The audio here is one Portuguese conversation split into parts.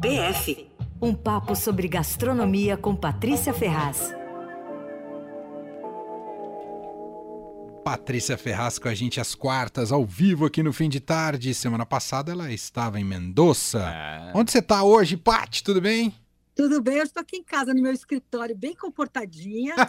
PF um papo sobre gastronomia com Patrícia Ferraz. Patrícia Ferraz com a gente às quartas, ao vivo aqui no fim de tarde. Semana passada ela estava em Mendoza. É. Onde você está hoje, Paty? Tudo bem? Tudo bem, eu estou aqui em casa, no meu escritório, bem comportadinha.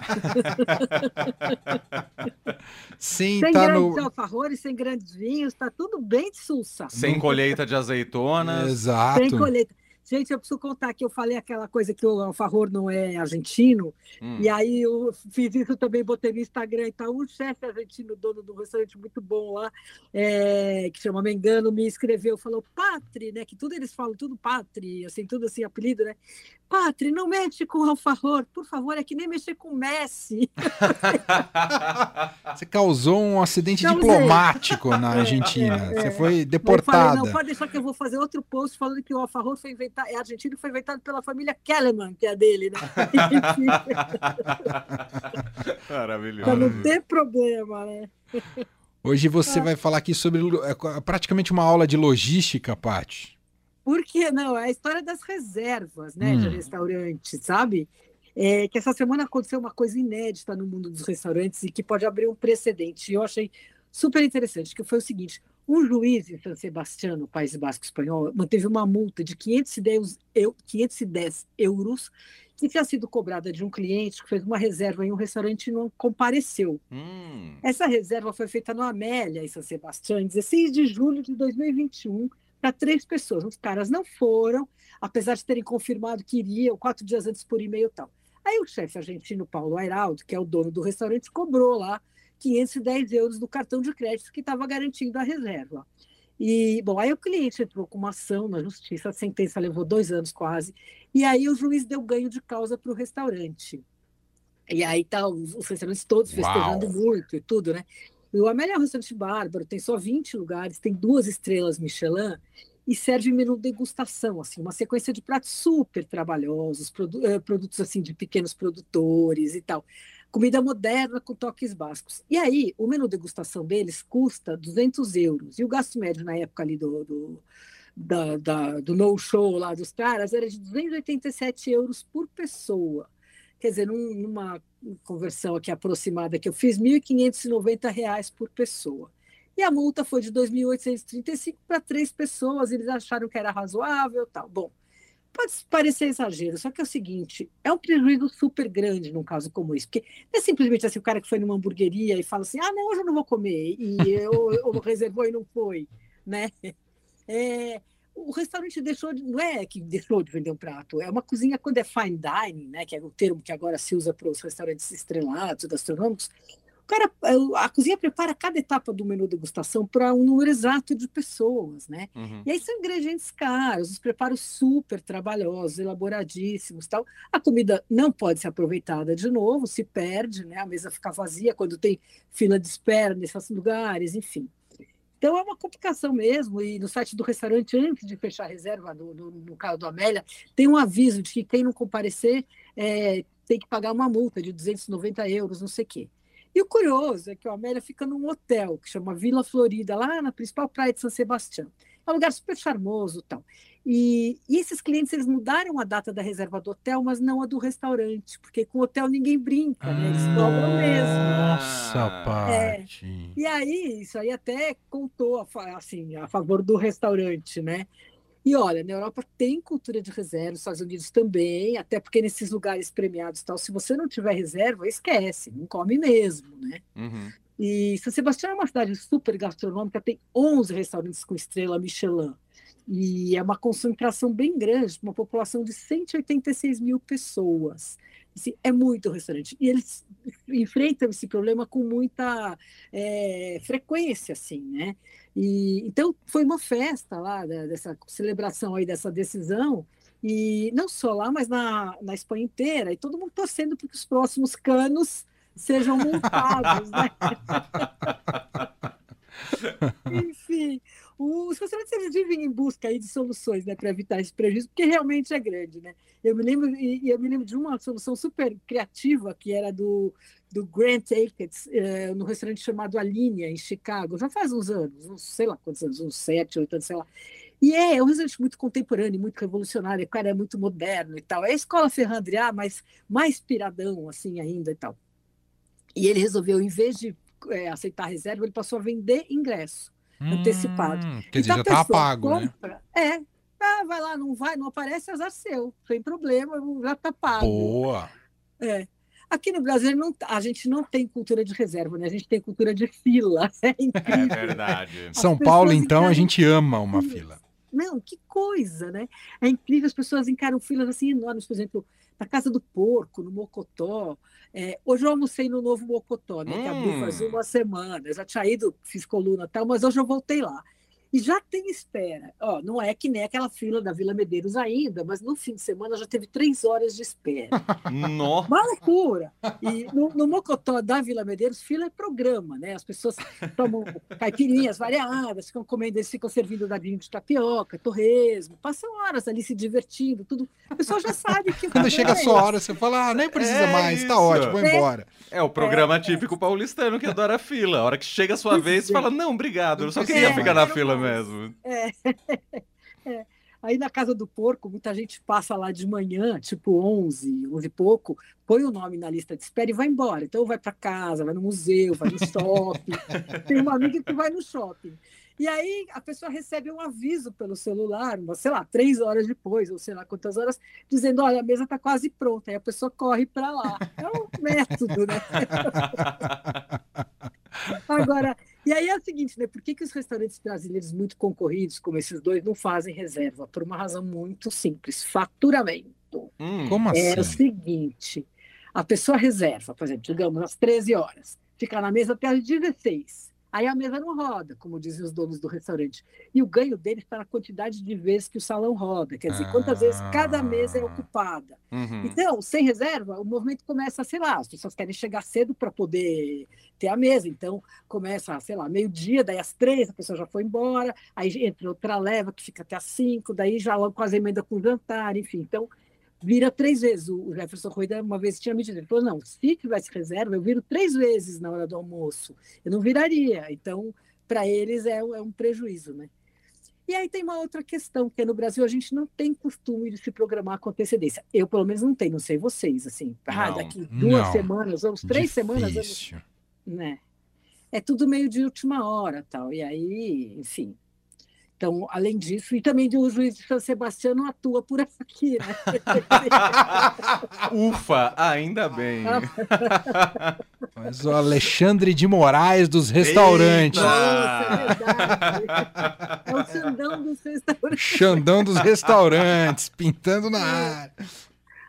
Sim, sem tá grandes no... alfajores, sem grandes vinhos, está tudo bem de sussa. Sem colheita de azeitonas. Exato. Sem colheita. Gente, eu preciso contar que eu falei aquela coisa que o alfajor não é argentino, hum. e aí eu fiz isso também, botei no Instagram e tal. Um chefe argentino, dono de um restaurante muito bom lá, é, que chama Mengano, me escreveu, falou, Patri, né? Que tudo eles falam, tudo Patri, assim, tudo assim, apelido, né? Patri, não mexe com o alfajor, por favor, é que nem mexer com Messi. Você causou um acidente diplomático na é, Argentina. É, é, Você foi deportada. Falei, não, pode deixar que eu vou fazer outro post falando que o alfajor foi inventado, é argentino, foi inventado pela família Kellerman, que é dele, né? Maravilhoso. Para não ter problema, né? Hoje você ah. vai falar aqui sobre é, praticamente uma aula de logística, Paty. Porque não, é a história das reservas, né, hum. de restaurante, sabe? É, que essa semana aconteceu uma coisa inédita no mundo dos restaurantes e que pode abrir um precedente. E eu achei super interessante, que foi o seguinte: um juiz em San Sebastião, no País Basco Espanhol, manteve uma multa de 510, 510 euros que tinha sido cobrada de um cliente que fez uma reserva em um restaurante e não compareceu. Hum. Essa reserva foi feita no Amélia, em São Sebastião, em 16 de julho de 2021 para três pessoas. Os caras não foram, apesar de terem confirmado que iriam quatro dias antes por e-mail e tal. Aí o chefe argentino Paulo Airaldo, que é o dono do restaurante, cobrou lá 510 euros do cartão de crédito que estava garantindo a reserva. E, bom, aí o cliente entrou com uma ação na justiça, a sentença levou dois anos quase, e aí o juiz deu ganho de causa para o restaurante. E aí tá os, restaurantes todos festejando Uau. muito e tudo, né? O Amélia é um restaurante bárbaro, tem só 20 lugares, tem duas estrelas Michelin e serve menu degustação, assim, uma sequência de pratos super trabalhosos, produ eh, produtos assim de pequenos produtores e tal. Comida moderna com toques bascos. E aí, o menu degustação deles custa 200 euros. E o gasto médio na época ali do, do, da, da, do no-show lá dos caras era de 287 euros por pessoa. Quer dizer, num, numa conversão aqui aproximada que eu fiz, R$ 1.590 por pessoa. E a multa foi de 2.835 para três pessoas, eles acharam que era razoável tal. Bom, pode parecer exagero, só que é o seguinte, é um prejuízo super grande num caso como esse, porque não é simplesmente assim o cara que foi numa hamburgueria e fala assim, ah, não, hoje eu não vou comer, e eu, eu reservou e não foi, né? É, o restaurante deixou de, não é que deixou de vender um prato, é uma cozinha quando é fine dining, né, que é o termo que agora se usa para os restaurantes estrelados, gastronômicos. Cara, a cozinha prepara cada etapa do menu degustação para um número exato de pessoas, né? Uhum. E aí são ingredientes caros, os preparos super trabalhosos, elaboradíssimos, tal. A comida não pode ser aproveitada de novo, se perde, né? A mesa fica vazia quando tem fila de espera nesses lugares, enfim. Então é uma complicação mesmo, e no site do restaurante, antes de fechar a reserva, no, no, no caso do Amélia, tem um aviso de que quem não comparecer é, tem que pagar uma multa de 290 euros, não sei o quê. E o curioso é que o Amélia fica num hotel que chama Vila Florida, lá na principal praia de São Sebastião. É um lugar super charmoso tal. E, e esses clientes eles mudaram a data da reserva do hotel, mas não a do restaurante, porque com o hotel ninguém brinca, né? Eles cobram mesmo. Nossa, parte. É. E aí, isso aí até contou assim, a favor do restaurante, né? E olha, na Europa tem cultura de reserva, nos Estados Unidos também, até porque nesses lugares premiados tal, se você não tiver reserva, esquece, não come mesmo, né? Uhum. E São Sebastião é uma cidade super gastronômica, tem 11 restaurantes com estrela Michelin. E é uma concentração bem grande, uma população de 186 mil pessoas. Assim, é muito restaurante. E eles enfrentam esse problema com muita é, frequência, assim, né? E, então, foi uma festa lá, dessa celebração aí, dessa decisão, e não só lá, mas na, na Espanha inteira, e todo mundo torcendo para que os próximos canos sejam multados, né? Enfim, os restaurantes eles vivem em busca aí de soluções né, para evitar esse prejuízo, porque realmente é grande. Né? Eu, me lembro, e, eu me lembro de uma solução super criativa que era do, do Grant Achatz, eh, no restaurante chamado A Linha, em Chicago, já faz uns anos, uns, sei lá quantos anos, uns sete, oito anos, sei lá. E é, é um restaurante muito contemporâneo, muito revolucionário, o cara é muito moderno e tal. É a escola Ferrandriá, mas mais piradão, assim, ainda e tal. E ele resolveu, em vez de é, aceitar reserva, ele passou a vender ingresso hum, antecipado. Quer dizer, então, já está pago, né? compra, né? É, ah, vai lá, não vai, não aparece, azar seu, sem problema, já está pago. Boa! É. Aqui no Brasil não, a gente não tem cultura de reserva, né? A gente tem cultura de fila. É, é verdade. São Paulo, então, a gente ama uma fila. Não, que coisa, né? É incrível, as pessoas encaram filas assim enormes, por exemplo, na Casa do Porco, no Mocotó. É, hoje eu almocei no novo Mocotó, né, hum. que abriu faz uma semana. Eu já tinha ido, fiz coluna e tal, mas hoje eu voltei lá e já tem espera. Ó, não é que nem aquela fila da Vila Medeiros ainda, mas no fim de semana já teve três horas de espera. Nossa. Uma loucura. E no, no, Mocotó da Vila Medeiros, fila é programa, né? As pessoas tomam caipirinhas variadas, ficam comendo, eles ficam servindo dadinho de tapioca, torresmo, passam horas ali se divertindo, tudo. A pessoa já sabe que. Quando chega é a sua hora, você fala, ah, nem precisa é mais, tá isso. tá ótimo, vou embora. É o programa é, típico paulistano que adora fila. A hora que chega a sua vez, você fala, não, obrigado, eu só queria ficar na fila mesmo. É. é. Aí na Casa do Porco, muita gente passa lá de manhã, tipo 11, 11 e pouco, põe o nome na lista de espera e vai embora. Então vai para casa, vai no museu, vai no shopping. Tem uma amiga que vai no shopping. E aí a pessoa recebe um aviso pelo celular, uma, sei lá, três horas depois, ou sei lá quantas horas, dizendo: olha, a mesa está quase pronta. Aí a pessoa corre para lá. É um método, né? Agora, e aí é o seguinte, né? Por que, que os restaurantes brasileiros muito concorridos, como esses dois, não fazem reserva? Por uma razão muito simples: faturamento. Hum, como assim? É o seguinte: a pessoa reserva, por exemplo, digamos, às 13 horas, fica na mesa até às 16. Aí a mesa não roda, como dizem os donos do restaurante. E o ganho deles está na quantidade de vezes que o salão roda, quer dizer, ah. quantas vezes cada mesa é ocupada. Uhum. Então, sem reserva, o movimento começa, sei lá, as pessoas querem chegar cedo para poder ter a mesa. Então, começa, sei lá, meio-dia, daí às três a pessoa já foi embora, aí entra outra leva que fica até às cinco, daí já logo quase emenda com o jantar, enfim. Então, vira três vezes. O Jefferson Corrida uma vez tinha me dito, ele falou, não, se tivesse reserva, eu viro três vezes na hora do almoço. Eu não viraria. Então, para eles é, é, um prejuízo, né? E aí tem uma outra questão, que é no Brasil a gente não tem costume de se programar com antecedência. Eu, pelo menos, não tenho, não sei vocês, assim. Ah, daqui duas não. semanas, vamos, três Difícil. semanas, vamos, né? É tudo meio de última hora, tal. E aí, enfim, então, além disso, e também o juiz de São Sebastião não atua por aqui, né? Ufa, ainda bem. Mas o Alexandre de Moraes dos restaurantes. Nossa, é verdade. É o Xandão dos restaurantes. Xandão dos restaurantes, pintando na área.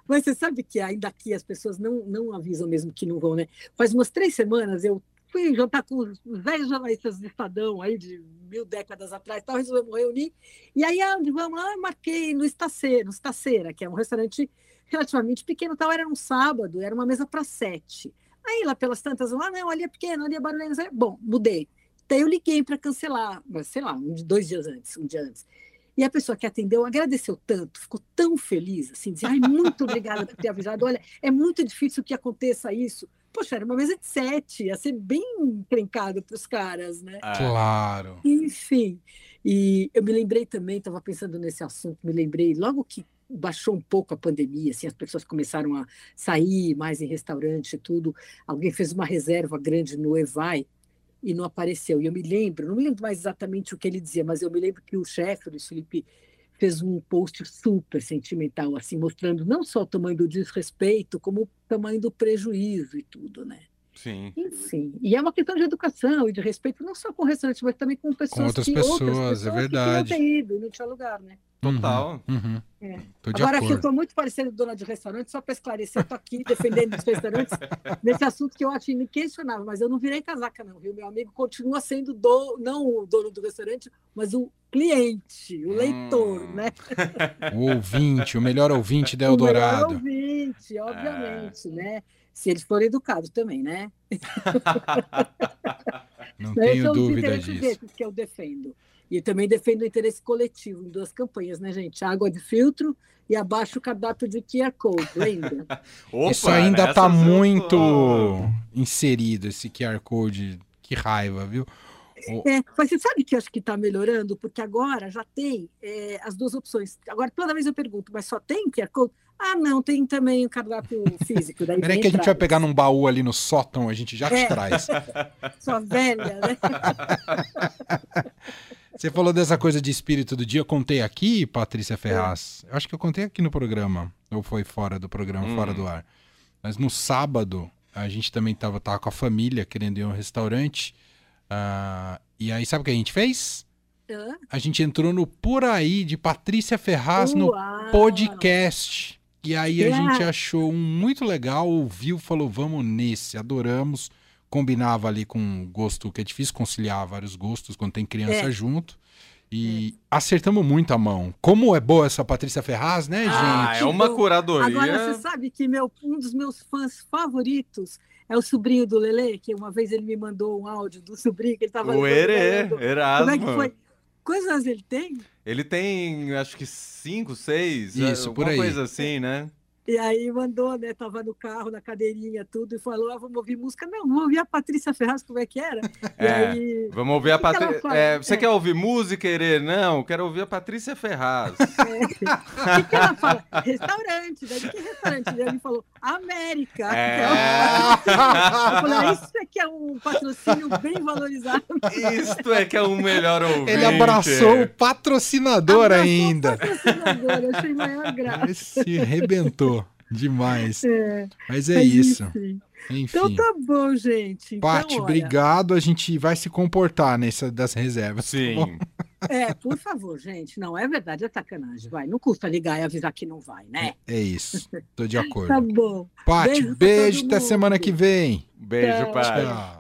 Mas você sabe que ainda aqui as pessoas não, não avisam mesmo que não vão, né? Faz umas três semanas eu fui jantar com os velhos jornalistas de Estadão aí de mil décadas atrás, então resolvemos reunir. E aí, onde vamos lá, marquei no Estaceira, Estaceira, que é um restaurante relativamente pequeno, tal, era um sábado, era uma mesa para sete. Aí lá pelas tantas, lá, não, ali é pequeno, ali é barulhento. Bom, mudei. Daí eu liguei para cancelar, mas sei lá, um, dois dias antes, um dia antes. E a pessoa que atendeu agradeceu tanto, ficou tão feliz, assim, dizia, ai, muito obrigada por ter avisado. Olha, é muito difícil que aconteça isso poxa, era uma mesa de sete, ia ser bem encrencado para os caras, né? É. Claro. Enfim, e eu me lembrei também, estava pensando nesse assunto, me lembrei, logo que baixou um pouco a pandemia, assim, as pessoas começaram a sair mais em restaurante e tudo, alguém fez uma reserva grande no Evai, e não apareceu. E eu me lembro, não me lembro mais exatamente o que ele dizia, mas eu me lembro que o chefe, o Felipe fez um post super sentimental, assim, mostrando não só o tamanho do desrespeito, como o tamanho do prejuízo e tudo, né? Sim. Enfim, e é uma questão de educação e de respeito, não só com restaurantes, mas também com pessoas com outras que, pessoas, outras pessoas é verdade. Que não ido, não tinha lugar, né? Total. Uhum, uhum. É. Agora, eu estou muito parecendo dona de restaurante, só para esclarecer, eu estou aqui defendendo os restaurantes nesse assunto que eu acho inquestionável, mas eu não virei casaca, não, viu? Meu amigo continua sendo do, não o dono do restaurante, mas o cliente, o leitor, hum. né? O ouvinte, o melhor ouvinte da Eldorado. O melhor ouvinte, obviamente, é. né? Se eles forem educados também, né? Não tenho dúvida disso. que eu defendo. E também defendo o interesse coletivo em duas campanhas, né, gente? Água de filtro e abaixo o cardápio de QR Code, lembra? Opa, Isso ainda está muito inserido, esse QR Code. Que raiva, viu? É, mas você sabe que eu acho que está melhorando, porque agora já tem é, as duas opções. Agora, toda vez eu pergunto, mas só tem QR Code? Ah, não, tem também o cardápio físico. Daí Peraí que a gente vai pegar num baú ali no sótão, a gente já te é. traz. Sua velha, né? Você falou dessa coisa de espírito do dia, eu contei aqui, Patrícia Ferraz. É. Eu acho que eu contei aqui no programa, ou foi fora do programa, hum. fora do ar. Mas no sábado, a gente também tava, tava com a família querendo ir a um restaurante. Uh, e aí, sabe o que a gente fez? Uh. A gente entrou no Por Aí de Patrícia Ferraz Uau. no podcast. E aí a gente achou um muito legal, ouviu, falou, vamos nesse, adoramos. Combinava ali com gosto, que é difícil conciliar vários gostos quando tem criança é. junto. E é. acertamos muito a mão. Como é boa essa Patrícia Ferraz, né, ah, gente? É uma curadoria. Agora você sabe que meu, um dos meus fãs favoritos é o sobrinho do Lele, que uma vez ele me mandou um áudio do sobrinho que ele estava O Herê, Erasmo. Como é que foi? Quantos anos ele tem? Ele tem, acho que cinco, seis, Isso, por aí. coisa assim, né? E aí mandou, né? Tava no carro, na cadeirinha, tudo, e falou: ah, vamos ouvir música. Não, vamos ouvir a Patrícia Ferraz, como é que era? É, aí, vamos ouvir a Patrícia. É, você é. quer ouvir música, Herê? Não, quero ouvir a Patrícia Ferraz. É. O que, que, ela fala? Restaurante. Daí que restaurante? Daí ele falou: América. É. Eu falei: ah, isso é que é um patrocínio bem valorizado. Isto é que é o um melhor ouvinte. Ele abraçou o patrocinador abraçou ainda. O patrocinador, eu achei maior graça. Ele se arrebentou. Demais. É, Mas é, isso. Enfim. Então tá bom, gente. Paty, então, obrigado. A gente vai se comportar nessa das reservas. Tá Sim. Tá é, por favor, gente. Não, é verdade, é sacanagem. Vai. Não custa ligar e avisar que não vai, né? É, é isso. Tô de acordo. tá bom. Paty, beijo, beijo até semana que vem. Beijo, Tchau. Tchau.